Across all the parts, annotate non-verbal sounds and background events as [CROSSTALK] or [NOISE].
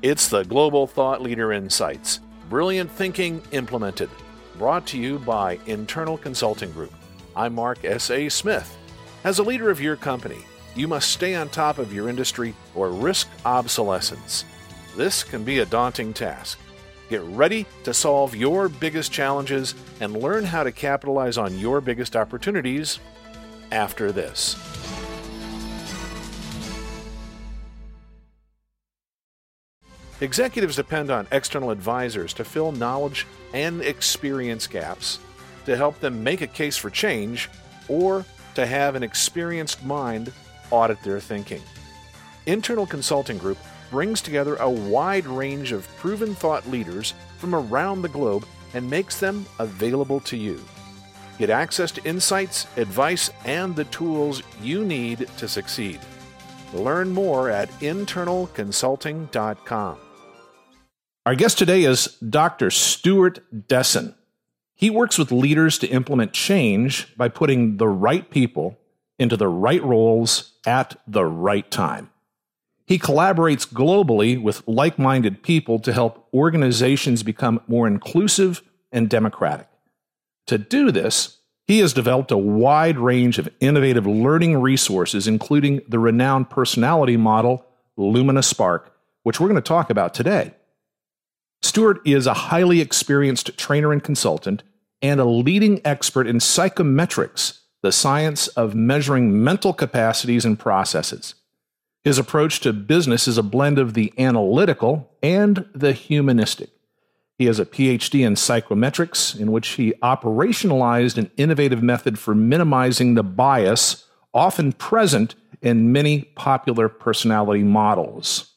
It's the Global Thought Leader Insights Brilliant Thinking Implemented, brought to you by Internal Consulting Group. I'm Mark S.A. Smith. As a leader of your company, you must stay on top of your industry or risk obsolescence. This can be a daunting task. Get ready to solve your biggest challenges and learn how to capitalize on your biggest opportunities after this. Executives depend on external advisors to fill knowledge and experience gaps, to help them make a case for change, or to have an experienced mind audit their thinking. Internal Consulting Group brings together a wide range of proven thought leaders from around the globe and makes them available to you. Get access to insights, advice, and the tools you need to succeed. Learn more at internalconsulting.com. Our guest today is Dr. Stewart Desson. He works with leaders to implement change by putting the right people into the right roles at the right time. He collaborates globally with like minded people to help organizations become more inclusive and democratic. To do this, he has developed a wide range of innovative learning resources, including the renowned personality model Lumina Spark, which we're going to talk about today. Stewart is a highly experienced trainer and consultant and a leading expert in psychometrics, the science of measuring mental capacities and processes. His approach to business is a blend of the analytical and the humanistic. He has a PhD in psychometrics, in which he operationalized an innovative method for minimizing the bias often present in many popular personality models.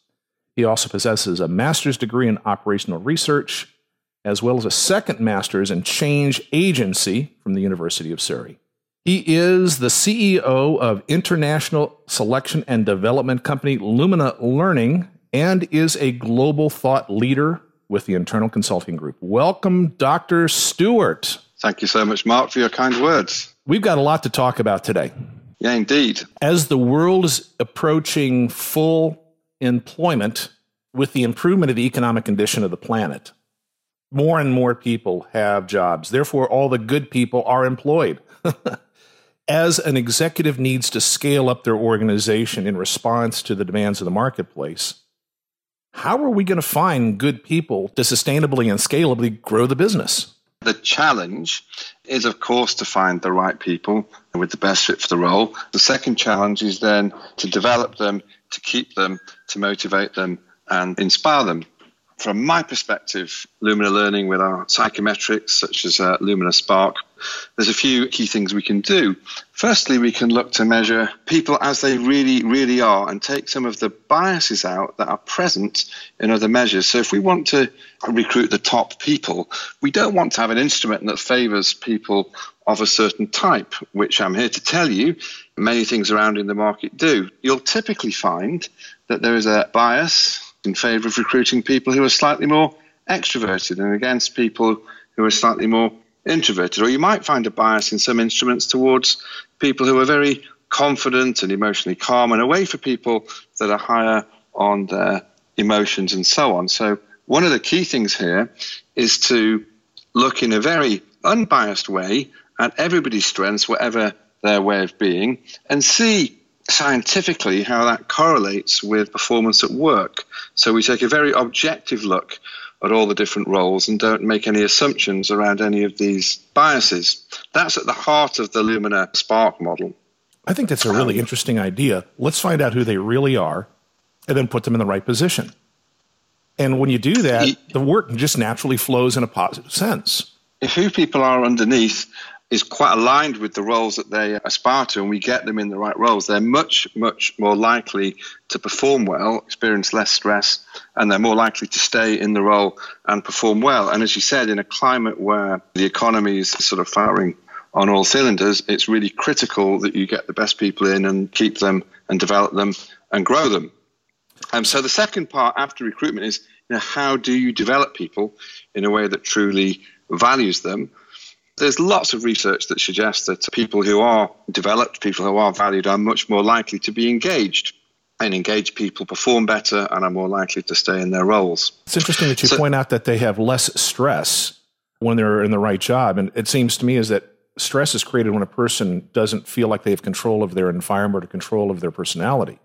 He also possesses a master's degree in operational research, as well as a second master's in change agency from the University of Surrey. He is the CEO of international selection and development company Lumina Learning and is a global thought leader with the Internal Consulting Group. Welcome, Dr. Stewart. Thank you so much, Mark, for your kind words. We've got a lot to talk about today. Yeah, indeed. As the world is approaching full employment with the improvement of the economic condition of the planet. More and more people have jobs. Therefore, all the good people are employed. [LAUGHS] As an executive needs to scale up their organization in response to the demands of the marketplace, how are we going to find good people to sustainably and scalably grow the business? The challenge is, of course, to find the right people with the best fit for the role. The second challenge is then to develop them, to keep them, to motivate them, and inspire them. From my perspective, Lumina Learning with our psychometrics, such as uh, Lumina Spark, there's a few key things we can do. Firstly, we can look to measure people as they really, really are and take some of the biases out that are present in other measures. So, if we want to recruit the top people, we don't want to have an instrument that favors people of a certain type, which I'm here to tell you many things around in the market do. You'll typically find that there is a bias in favor of recruiting people who are slightly more extroverted and against people who are slightly more introverted. Or you might find a bias in some instruments towards people who are very confident and emotionally calm and away for people that are higher on their emotions and so on. So, one of the key things here is to look in a very unbiased way at everybody's strengths, whatever their way of being, and see scientifically how that correlates with performance at work. So we take a very objective look at all the different roles and don't make any assumptions around any of these biases. That's at the heart of the Lumina Spark model. I think that's a really um, interesting idea. Let's find out who they really are and then put them in the right position. And when you do that, the work just naturally flows in a positive sense. If who people are underneath is quite aligned with the roles that they aspire to and we get them in the right roles, they're much, much more likely to perform well, experience less stress, and they're more likely to stay in the role and perform well. And as you said, in a climate where the economy is sort of firing on all cylinders, it's really critical that you get the best people in and keep them and develop them and grow them. And so the second part after recruitment is you know, how do you develop people in a way that truly values them? There's lots of research that suggests that people who are developed, people who are valued, are much more likely to be engaged. And engaged people perform better and are more likely to stay in their roles. It's interesting that you so, point out that they have less stress when they're in the right job. And it seems to me is that stress is created when a person doesn't feel like they have control of their environment or control of their personality.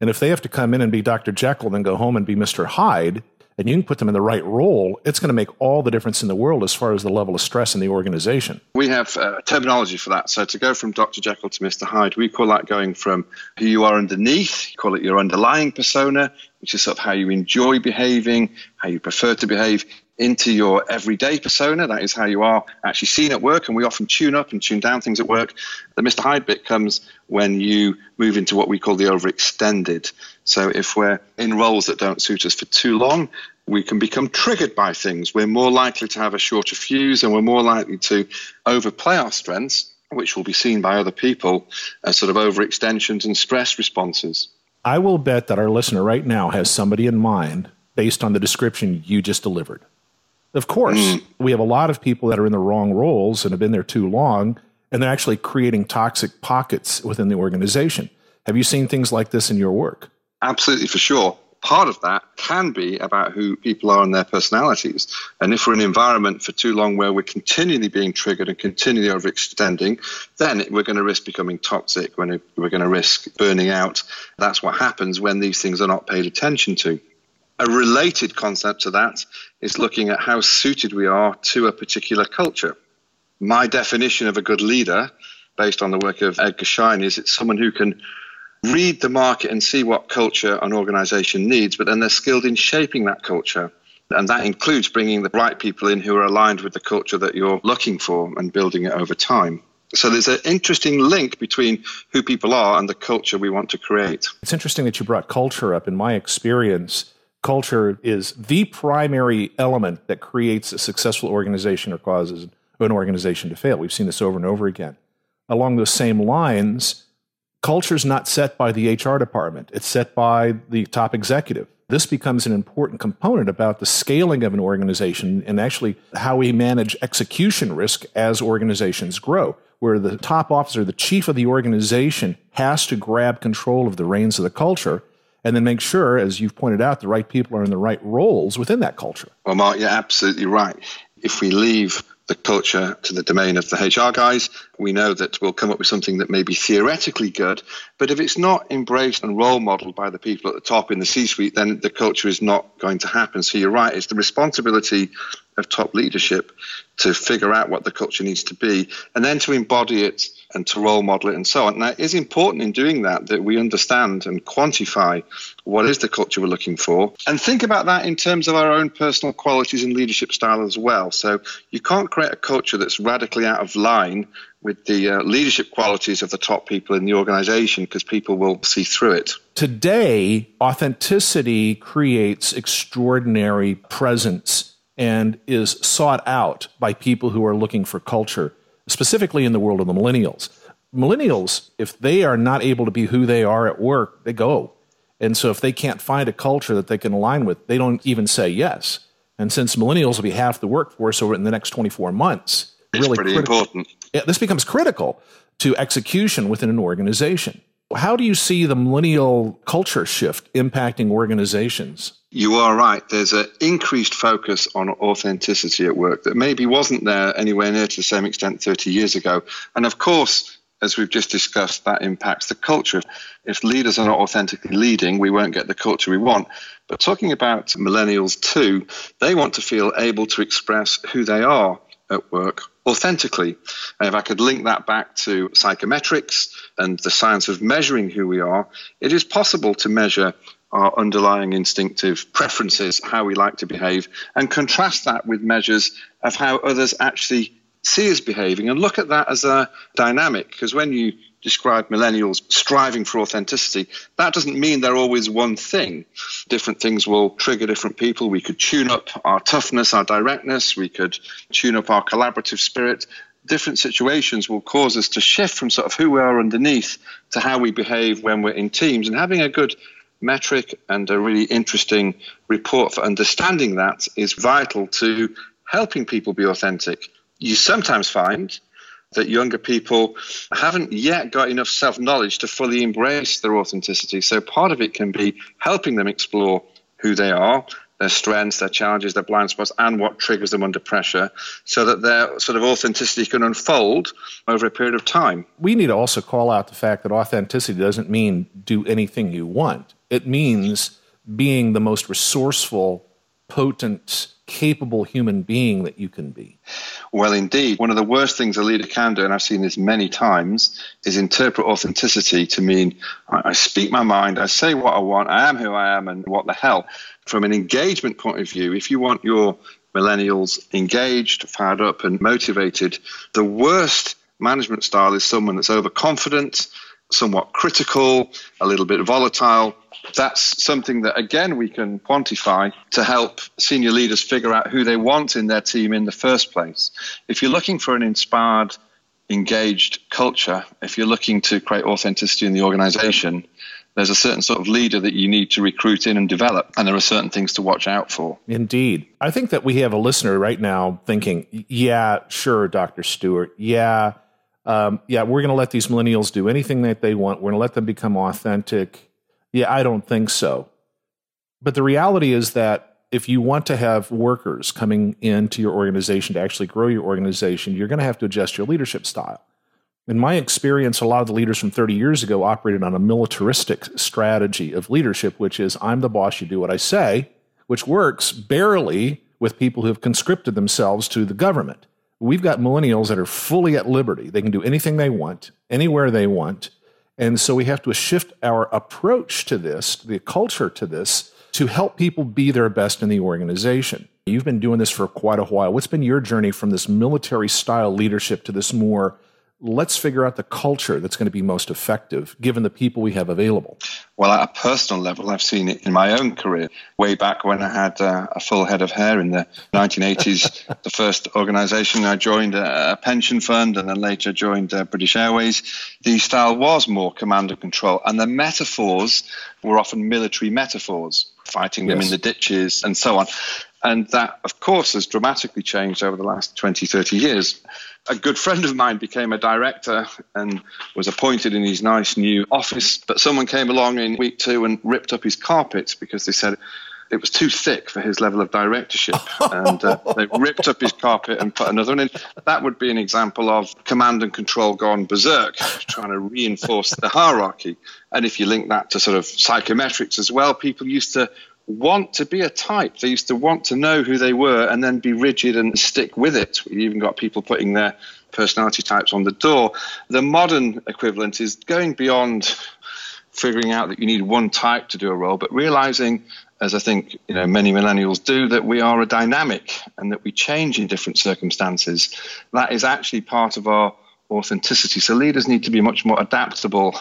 And if they have to come in and be Dr. Jekyll and then go home and be Mr. Hyde, and you can put them in the right role, it's going to make all the difference in the world as far as the level of stress in the organization. We have uh, terminology for that. So to go from Dr. Jekyll to Mr. Hyde, we call that going from who you are underneath, call it your underlying persona, which is sort of how you enjoy behaving, how you prefer to behave, into your everyday persona. That is how you are actually seen at work. And we often tune up and tune down things at work. The Mr. Hyde bit comes when you move into what we call the overextended. So if we're in roles that don't suit us for too long, we can become triggered by things. We're more likely to have a shorter fuse and we're more likely to overplay our strengths, which will be seen by other people as sort of overextensions and stress responses. I will bet that our listener right now has somebody in mind based on the description you just delivered. Of course, mm. we have a lot of people that are in the wrong roles and have been there too long, and they're actually creating toxic pockets within the organization. Have you seen things like this in your work? Absolutely, for sure. Part of that can be about who people are and their personalities. And if we're in an environment for too long where we're continually being triggered and continually overextending, then we're going to risk becoming toxic, when we're going to risk burning out. That's what happens when these things are not paid attention to. A related concept to that is looking at how suited we are to a particular culture. My definition of a good leader, based on the work of Edgar Schein, is it's someone who can read the market and see what culture an organization needs, but then they're skilled in shaping that culture. And that includes bringing the right people in who are aligned with the culture that you're looking for and building it over time. So there's an interesting link between who people are and the culture we want to create. It's interesting that you brought culture up. In my experience, culture is the primary element that creates a successful organization or causes an organization to fail. We've seen this over and over again. Along those same lines, culture is not set by the HR department, it's set by the top executive. This becomes an important component about the scaling of an organization and actually how we manage execution risk as organizations grow, where the top officer, the chief of the organization, has to grab control of the reins of the culture and then make sure, as you've pointed out, the right people are in the right roles within that culture. Well, Mark, you're absolutely right. If we leave the culture to the domain of the HR guys, we know that we'll come up with something that may be theoretically good. But if it's not embraced and role modeled by the people at the top in the C suite, then the culture is not going to happen. So you're right, it's the responsibility of top leadership to figure out what the culture needs to be and then to embody it and to role model it and so on. Now, it is important in doing that that we understand and quantify what is the culture we're looking for and think about that in terms of our own personal qualities and leadership style as well. So you can't create a culture that's radically out of line with the uh, leadership qualities of the top people in the organization because people will see through it. Today, authenticity creates extraordinary presence and is sought out by people who are looking for culture, specifically in the world of the millennials. Millennials, if they are not able to be who they are at work, they go. And so if they can't find a culture that they can align with, they don't even say yes. And since millennials will be half the workforce over in the next 24 months, it's really pretty critical, important. Yeah, this becomes critical to execution within an organization. How do you see the millennial culture shift impacting organizations? You are right. There's an increased focus on authenticity at work that maybe wasn't there anywhere near to the same extent 30 years ago. And of course, as we've just discussed, that impacts the culture. If leaders are not authentically leading, we won't get the culture we want. But talking about millennials too, they want to feel able to express who they are at work authentically. And if I could link that back to psychometrics and the science of measuring who we are, it is possible to measure our underlying instinctive preferences, how we like to behave, and contrast that with measures of how others actually see us behaving and look at that as a dynamic. Because when you describe millennials striving for authenticity, that doesn't mean they're always one thing. Different things will trigger different people. We could tune up our toughness, our directness, we could tune up our collaborative spirit. Different situations will cause us to shift from sort of who we are underneath to how we behave when we're in teams. And having a good metric and a really interesting report for understanding that is vital to helping people be authentic. You sometimes find that younger people haven't yet got enough self knowledge to fully embrace their authenticity. So part of it can be helping them explore who they are, their strengths, their challenges, their blind spots, and what triggers them under pressure, so that their sort of authenticity can unfold over a period of time. We need to also call out the fact that authenticity doesn't mean do anything you want, it means being the most resourceful, potent, capable human being that you can be. Well, indeed. One of the worst things a leader can do, and I've seen this many times, is interpret authenticity to mean I, speak my mind, I say what I want, I am who I am, and what the hell. From an engagement point of view, if you want your millennials engaged, fired up, and motivated, the worst management style is someone that's overconfident, somewhat critical, a little bit volatile, that's something that, again, we can quantify to help senior leaders figure out who they want in their team in the first place. If you're looking for an inspired, engaged culture, if you're looking to create authenticity in the organization, there's a certain sort of leader that you need to recruit in and develop, and there are certain things to watch out for. Indeed. I think that we have a listener right now thinking, yeah, sure, Dr. Stewart. Yeah, um, yeah, we're going to let these millennials do anything that they want. We're going to let them become authentic yeah, I don't think so. But the reality is that if you want to have workers coming into your organization to actually grow your organization, you're going to have to adjust your leadership style. In my experience, a lot of the leaders from 30 years ago operated on a militaristic strategy of leadership, which is I'm the boss, you do what I say, which works barely with people who have conscripted themselves to the government. We've got millennials that are fully at liberty. They can do anything they want, anywhere they want. And so we have to shift our approach to this, the culture to this, to help people be their best in the organization. You've been doing this for quite a while. What's been your journey from this military style leadership to this more let's figure out the culture that's going to be most effective given the people we have available. Well, at a personal level, I've seen it in my own career. Way back when I had uh, a full head of hair in the 1980s, [LAUGHS] the first organization I joined, a, a, pension fund, and then later joined uh, British Airways, the style was more command and control. And the metaphors were often military metaphors, fighting them yes. in the ditches and so on. And that, of course, has dramatically changed over the last 20, 30 years a good friend of mine became a director and was appointed in his nice new office. But someone came along in week two and ripped up his carpets because they said it was too thick for his level of directorship. [LAUGHS] and uh, they ripped up his carpet and put another one in. That would be an example of command and control gone berserk, trying to reinforce the hierarchy. And if you link that to sort of psychometrics as well, people used to want to be a type. They used to want to know who they were and then be rigid and stick with it. We even got people putting their personality types on the door. The modern equivalent is going beyond figuring out that you need one type to do a role, but realizing, as I think you know many millennials do, that we are a dynamic and that we change in different circumstances. That is actually part of our authenticity. So leaders need to be much more adaptable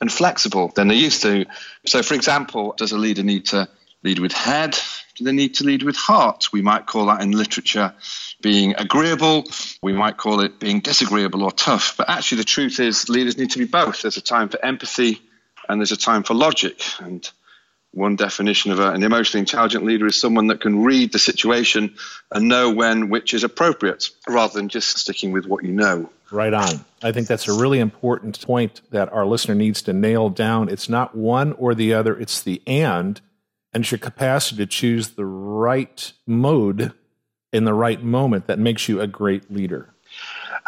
and flexible than they used to. So, for example, does a leader need to lead with head? Do they need to lead with heart? We might call that in literature being agreeable. We might call it being disagreeable or tough. But actually, the truth is, leaders need to be both. There's a time for empathy and there's a time for logic. And one definition of an emotionally intelligent leader is someone that can read the situation and know when which is appropriate rather than just sticking with what you know. Right on. I think that's a really important point that our listener needs to nail down. It's not one or the other, it's the and, and it's your capacity to choose the right mode in the right moment that makes you a great leader.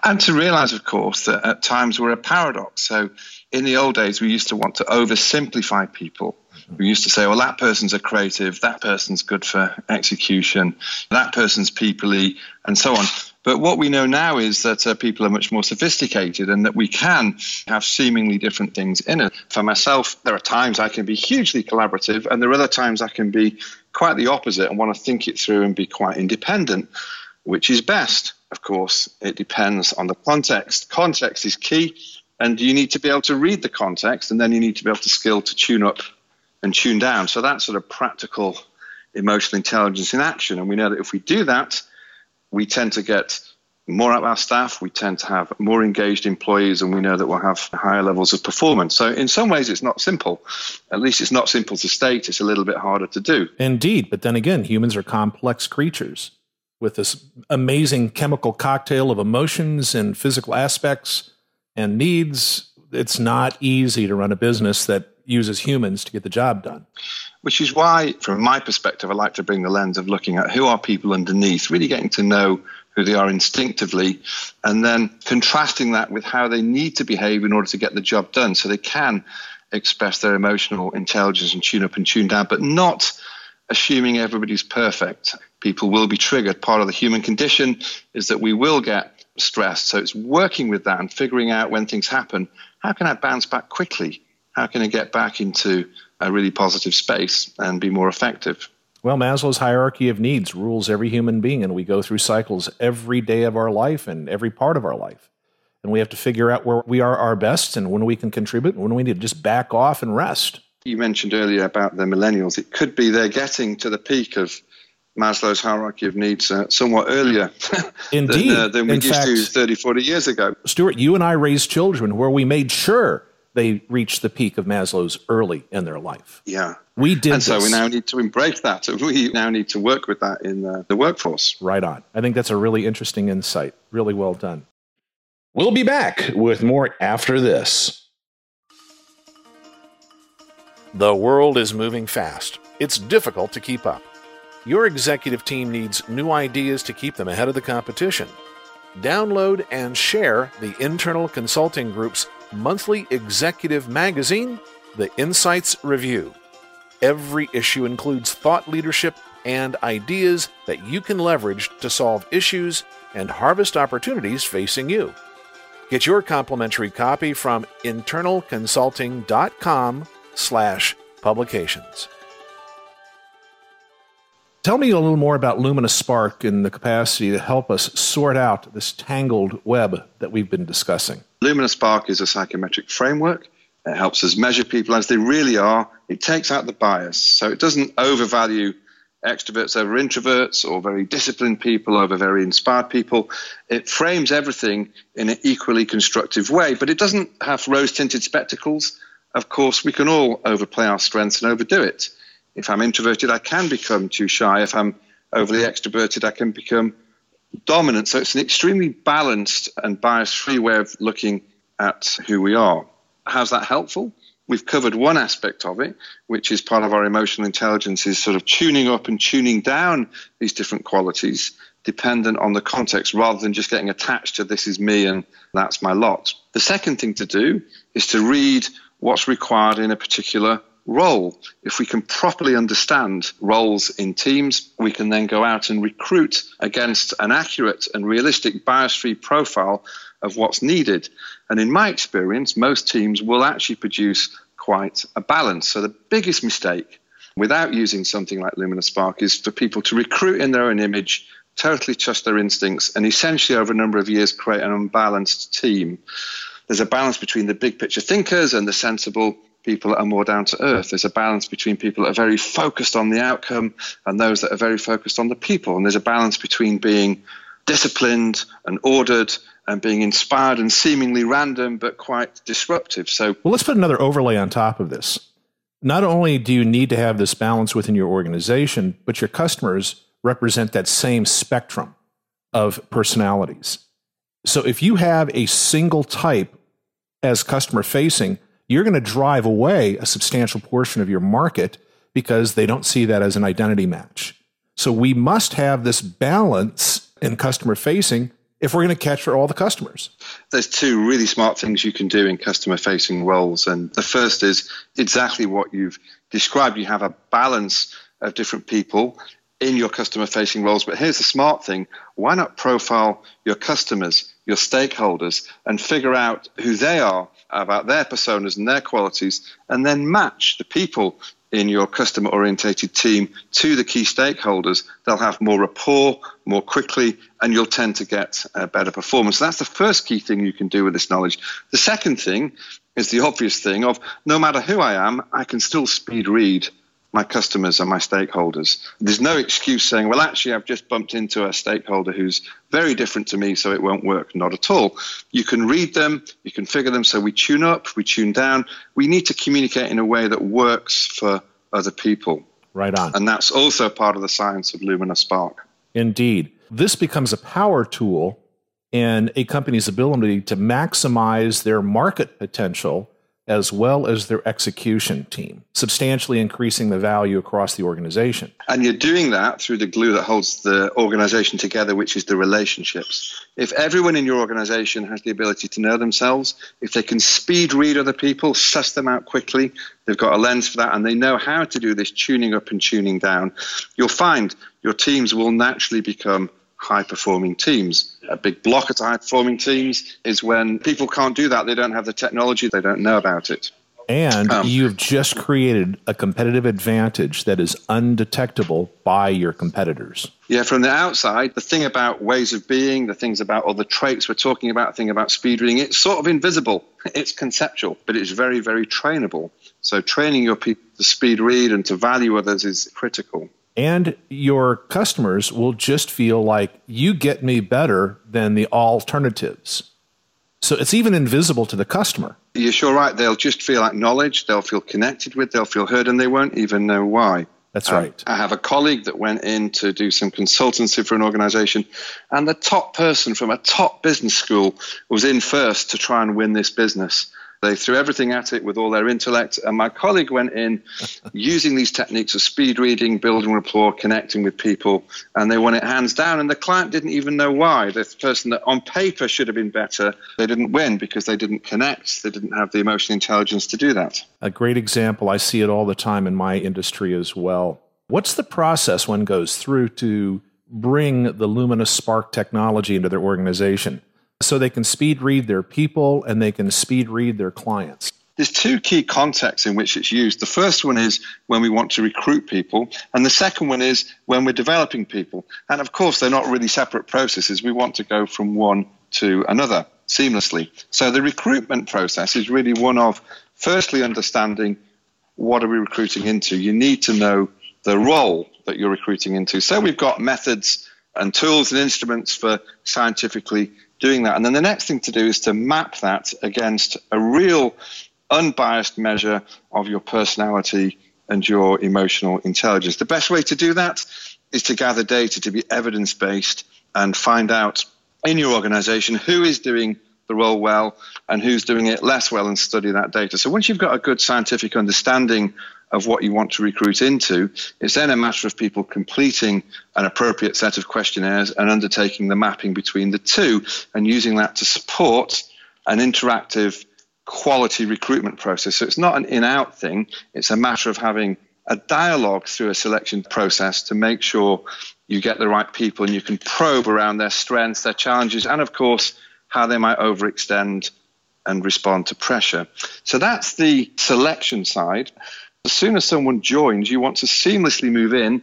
And to realize, of course, that at times we're a paradox. So in the old days, we used to want to oversimplify people. We used to say, well, that person's a creative, that person's good for execution, that person's peoply, and so on. But what we know now is that uh, people are much more sophisticated and that we can have seemingly different things in it. For myself, there are times I can be hugely collaborative, and there are other times I can be quite the opposite and want to think it through and be quite independent, which is best. Of course, it depends on the context. Context is key, and you need to be able to read the context, and then you need to be able to skill to tune up and tune down. So that's sort of practical emotional intelligence in action. And we know that if we do that, we tend to get more out of our staff, we tend to have more engaged employees, and we know that we'll have higher levels of performance. So, in some ways, it's not simple. At least it's not simple to state, it's a little bit harder to do. Indeed. But then again, humans are complex creatures with this amazing chemical cocktail of emotions and physical aspects and needs. It's not easy to run a business that uses humans to get the job done. Which is why, from my perspective, I like to bring the lens of looking at who are people underneath, really getting to know who they are instinctively, and then contrasting that with how they need to behave in order to get the job done so they can express their emotional intelligence and tune up and tune down, but not assuming everybody's perfect. People will be triggered. Part of the human condition is that we will get stressed. So it's working with that and figuring out when things happen how can I bounce back quickly? How can I get back into a really positive space and be more effective? Well, Maslow's hierarchy of needs rules every human being, and we go through cycles every day of our life and every part of our life. And we have to figure out where we are our best and when we can contribute and when we need to just back off and rest. You mentioned earlier about the millennials. It could be they're getting to the peak of Maslow's hierarchy of needs uh, somewhat earlier [LAUGHS] Indeed. than, uh, than we In used fact, to 30, 40 years ago. Stewart, you and I raised children where we made sure they reached the peak of Maslow's early in their life. Yeah. We did And so this. we now need to embrace that. We now need to work with that in the, the workforce. Right on. I think that's a really interesting insight. Really well done. We'll be back with more after this. The world is moving fast. It's difficult to keep up. Your executive team needs new ideas to keep them ahead of the competition. Download and share the internal consulting group's monthly executive magazine, The Insights Review. Every issue includes thought leadership and ideas that you can leverage to solve issues and harvest opportunities facing you. Get your complimentary copy from internalconsulting.com slash publications. Tell me a little more about Lumina Spark and the capacity to help us sort out this tangled web that we've been discussing. Lumina Spark is a psychometric framework. It helps us measure people as they really are. It takes out the bias. So it doesn't overvalue extroverts over introverts or very disciplined people over very inspired people. It frames everything in an equally constructive way, but it doesn't have rose tinted spectacles. Of course, we can all overplay our strengths and overdo it. If I'm introverted, I can become too shy. If I'm overly extroverted, I can become dominant. So it's an extremely balanced and bias free way of looking at who we are. How's that helpful? We've covered one aspect of it, which is part of our emotional intelligence, is sort of tuning up and tuning down these different qualities dependent on the context rather than just getting attached to this is me and that's my lot. The second thing to do is to read what's required in a particular role. If we can properly understand roles in teams, we can then go out and recruit against an accurate and realistic bias free profile of what's needed. And in my experience, most teams will actually produce quite a balance. So the biggest mistake without using something like Lumina Spark is for people to recruit in their own image, totally trust their instincts, and essentially over a number of years create an unbalanced team. There's a balance between the big picture thinkers and the sensible people that are more down to earth. There's a balance between people that are very focused on the outcome and those that are very focused on the people. And there's a balance between being disciplined and ordered and being inspired and seemingly random but quite disruptive. So, well, let's put another overlay on top of this. Not only do you need to have this balance within your organization, but your customers represent that same spectrum of personalities. So if you have a single type as customer facing, you're going to drive away a substantial portion of your market because they don't see that as an identity match. So we must have this balance in customer facing if we're going to catch for all the customers. There's two really smart things you can do in customer facing roles. And the first is exactly what you've described. You have a balance of different people in your customer facing roles. But here's the smart thing why not profile your customers, your stakeholders, and figure out who they are about their personas and their qualities, and then match the people in your customer orientated team to the key stakeholders, they'll have more rapport more quickly and you'll tend to get a better performance. That's the first key thing you can do with this knowledge. The second thing is the obvious thing of no matter who I am, I can still speed read my customers and my stakeholders. There's no excuse saying, well, actually, I've just bumped into a stakeholder who's very different to me, so it won't work. Not at all. You can read them, you can figure them. So we tune up, we tune down. We need to communicate in a way that works for other people. Right on. And that's also part of the science of Lumina Spark. Indeed. This becomes a power tool in a company's ability to maximize their market potential as well as their execution team, substantially increasing the value across the organization. And you're doing that through the glue that holds the organization together, which is the relationships. If everyone in your organization has the ability to know themselves, if they can speed read other people, suss them out quickly, they've got a lens for that, and they know how to do this tuning up and tuning down, you'll find your teams will naturally become high performing teams. A big block of high performing teams is when people can't do that. They don't have the technology, they don't know about it. And um, you've just created a competitive advantage that is undetectable by your competitors. Yeah, from the outside, the thing about ways of being, the things about all the traits we're talking about, the thing about speed reading, it's sort of invisible. [LAUGHS] It's conceptual, but it's very, very trainable. So training your people to speed read and to value others is critical and your customers will just feel like you get me better than the alternatives. So it's even invisible to the customer. You're sure right. They'll just feel acknowledged, they'll feel connected with, they'll feel heard, and they won't even know why. That's right. Uh, I have a colleague that went in to do some consultancy for an organization, and the top person from a top business school was in first to try and win this business. They threw everything at it with all their intellect. And my colleague went in [LAUGHS] using these techniques of speed reading, building rapport, connecting with people, and they won it hands down. And the client didn't even know why. The person that on paper should have been better, they didn't win because they didn't connect. They didn't have the emotional intelligence to do that. A great example. I see it all the time in my industry as well. What's the process one goes through to bring the Lumina Spark technology into their organization? So they can speed read their people and they can speed read their clients. There's two key contexts in which it's used. The first one is when we want to recruit people, and the second one is when we're developing people. And of course, they're not really separate processes. We want to go from one to another seamlessly. So the recruitment process is really one of firstly understanding what are we recruiting into. You need to know the role that you're recruiting into. So we've got methods and tools and instruments for scientifically doing that. And then the next thing to do is to map that against a real unbiased measure of your personality and your emotional intelligence. The best way to do that is to gather data to be evidence based and find out in your organization who is doing the role well and who's doing it less well and study that data. So once you've got a good scientific understanding of what you want to recruit into. It's then a matter of people completing an appropriate set of questionnaires and undertaking the mapping between the two and using that to support an interactive quality recruitment process. So it's not an in out thing, it's a matter of having a dialogue through a selection process to make sure you get the right people and you can probe around their strengths, their challenges, and of course, how they might overextend and respond to pressure. So that's the selection side as soon as someone joins, you want to seamlessly move in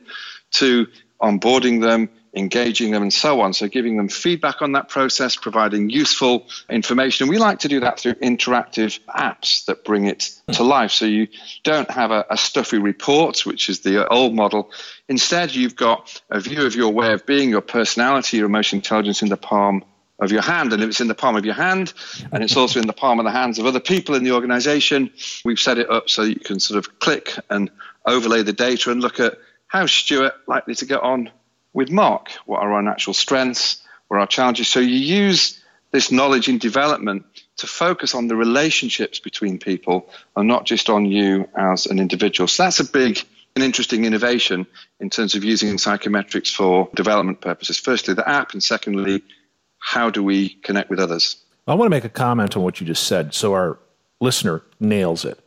to onboarding them, engaging them, and so on. So, giving them feedback on that process, providing useful information. And we like to do that through interactive apps that bring it to hmm. life. So, you don't have a, a stuffy report, which is the old model. Instead, you've got a view of your way of being, your personality, your emotional intelligence in the palm of your hand. And if it's in the palm of your hand and it's also in the palm of the hands of other people in the organization, we've set it up so you can sort of click and overlay the data and look at how Stewart likely to get on with Mark. What are our natural strengths? What are our challenges? So you use this knowledge in development to focus on the relationships between people and not just on you as an individual. So that's a big and interesting innovation in terms of using psychometrics for development purposes. Firstly, the app, and secondly, how do we connect with others? I want to make a comment on what you just said so our listener nails it.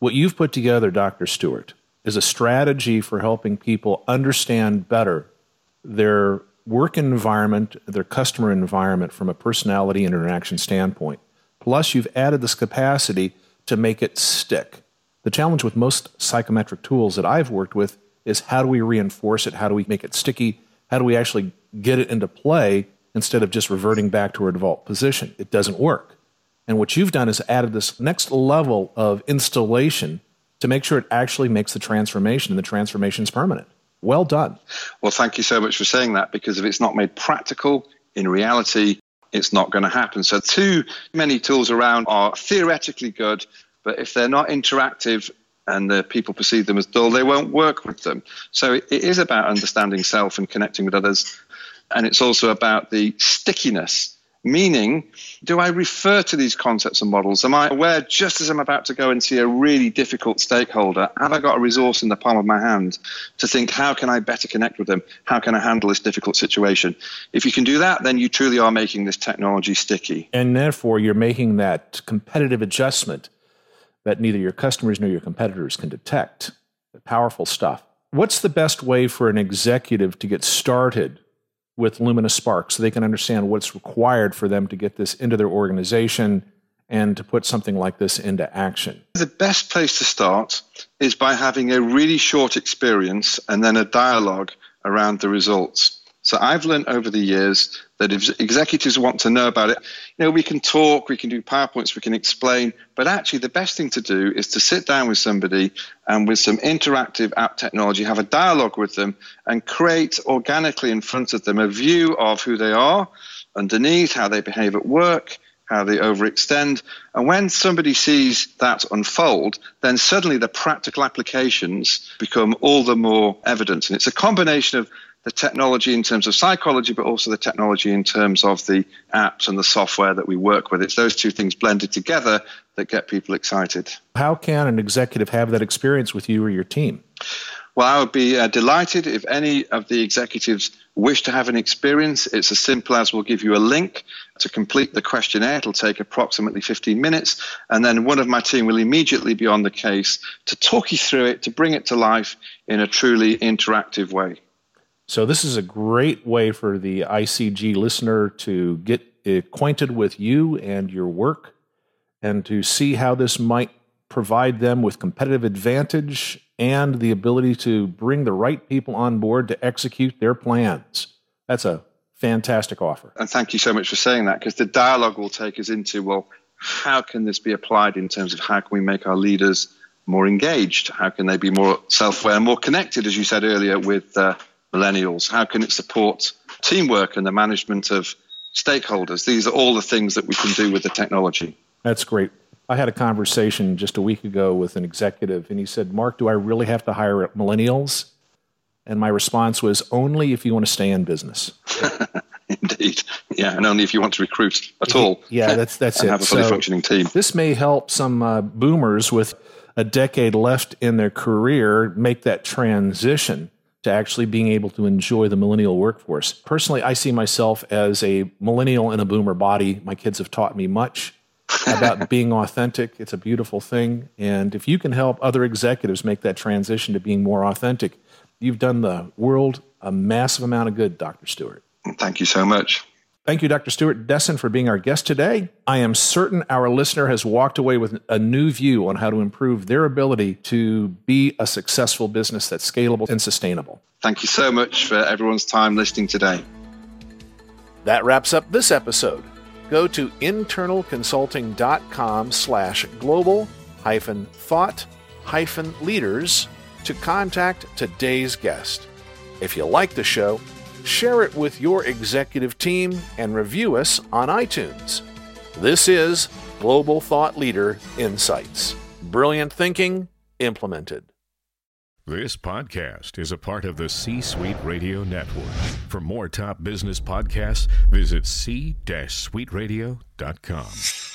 What you've put together, Dr. Stewart, is a strategy for helping people understand better their work environment, their customer environment from a personality and interaction standpoint. Plus, you've added this capacity to make it stick. The challenge with most psychometric tools that I've worked with is how do we reinforce it? How do we make it sticky? How do we actually get it into play instead of just reverting back to our default position? It doesn't work. And what you've done is added this next level of installation to make sure it actually makes the transformation and the transformation is permanent. Well done. Well, thank you so much for saying that because if it's not made practical in reality, it's not going to happen. So, too many tools around are theoretically good, but if they're not interactive and the people perceive them as dull, they won't work with them. So, it is about understanding self and connecting with others. And it's also about the stickiness Meaning, do I refer to these concepts and models? Am I aware just as I'm about to go and see a really difficult stakeholder? Have I got a resource in the palm of my hand to think, how can I better connect with them? How can I handle this difficult situation? If you can do that, then you truly are making this technology sticky. And therefore, you're making that competitive adjustment that neither your customers nor your competitors can detect. Powerful stuff. What's the best way for an executive to get started with Lumina Spark so they can understand what's required for them to get this into their organization and to put something like this into action? The best place to start is by having a really short experience and then a dialogue around the results. So I've learned over the years that if executives want to know about it, you know, we can talk, we can do PowerPoints, we can explain, but actually the best thing to do is to sit down with somebody and with some interactive app technology, have a dialogue with them and create organically in front of them a view of who they are underneath, how they behave at work, how they overextend. And when somebody sees that unfold, then suddenly the practical applications become all the more evident. And it's a combination of the technology in terms of psychology, but also the technology in terms of the apps and the software that we work with. It's those two things blended together that get people excited. How can an executive have that experience with you or your team? Well, I would be uh, delighted if any of the executives wish to have an experience. It's as simple as we'll give you a link to complete the questionnaire. It'll take approximately 15 minutes. And then one of my team will immediately be on the case to talk you through it, to bring it to life in a truly interactive way. So, this is a great way for the ICG listener to get acquainted with you and your work and to see how this might provide them with competitive advantage and the ability to bring the right people on board to execute their plans. That's a fantastic offer. And thank you so much for saying that because the dialogue will take us into well, how can this be applied in terms of how can we make our leaders more engaged? How can they be more self aware, more connected, as you said earlier, with uh, millennials? How can it support teamwork and the management of stakeholders? These are all the things that we can do with the technology. That's great. I had a conversation just a week ago with an executive, and he said, Mark, do I really have to hire millennials? And my response was, only if you want to stay in business. [LAUGHS] Indeed. Yeah, and only if you want to recruit at all. [LAUGHS] Yeah, that's, that's it. have a fully so functioning team. This may help some uh, boomers with a decade left in their career make that transition to actually being able to enjoy the millennial workforce. Personally, I see myself as a millennial in a boomer body. My kids have taught me much about [LAUGHS] being authentic. It's a beautiful thing. And if you can help other executives make that transition to being more authentic, you've done the world a massive amount of good, Dr. Stewart. Thank you so much. Thank you, Dr. Stewart Desson, for being our guest today. I am certain our listener has walked away with a new view on how to improve their ability to be a successful business that's scalable and sustainable. Thank you so much for everyone's time listening today. That wraps up this episode. Go to internalconsulting.com slash global hyphen thought hyphen leaders to contact today's guest. If you like the show, share it with your executive team, and review us on iTunes. This is Global Thought Leader Insights. Brilliant thinking implemented. This podcast is a part of the C Suite Radio Network. For more top business podcasts, visit c-suiteradio.com.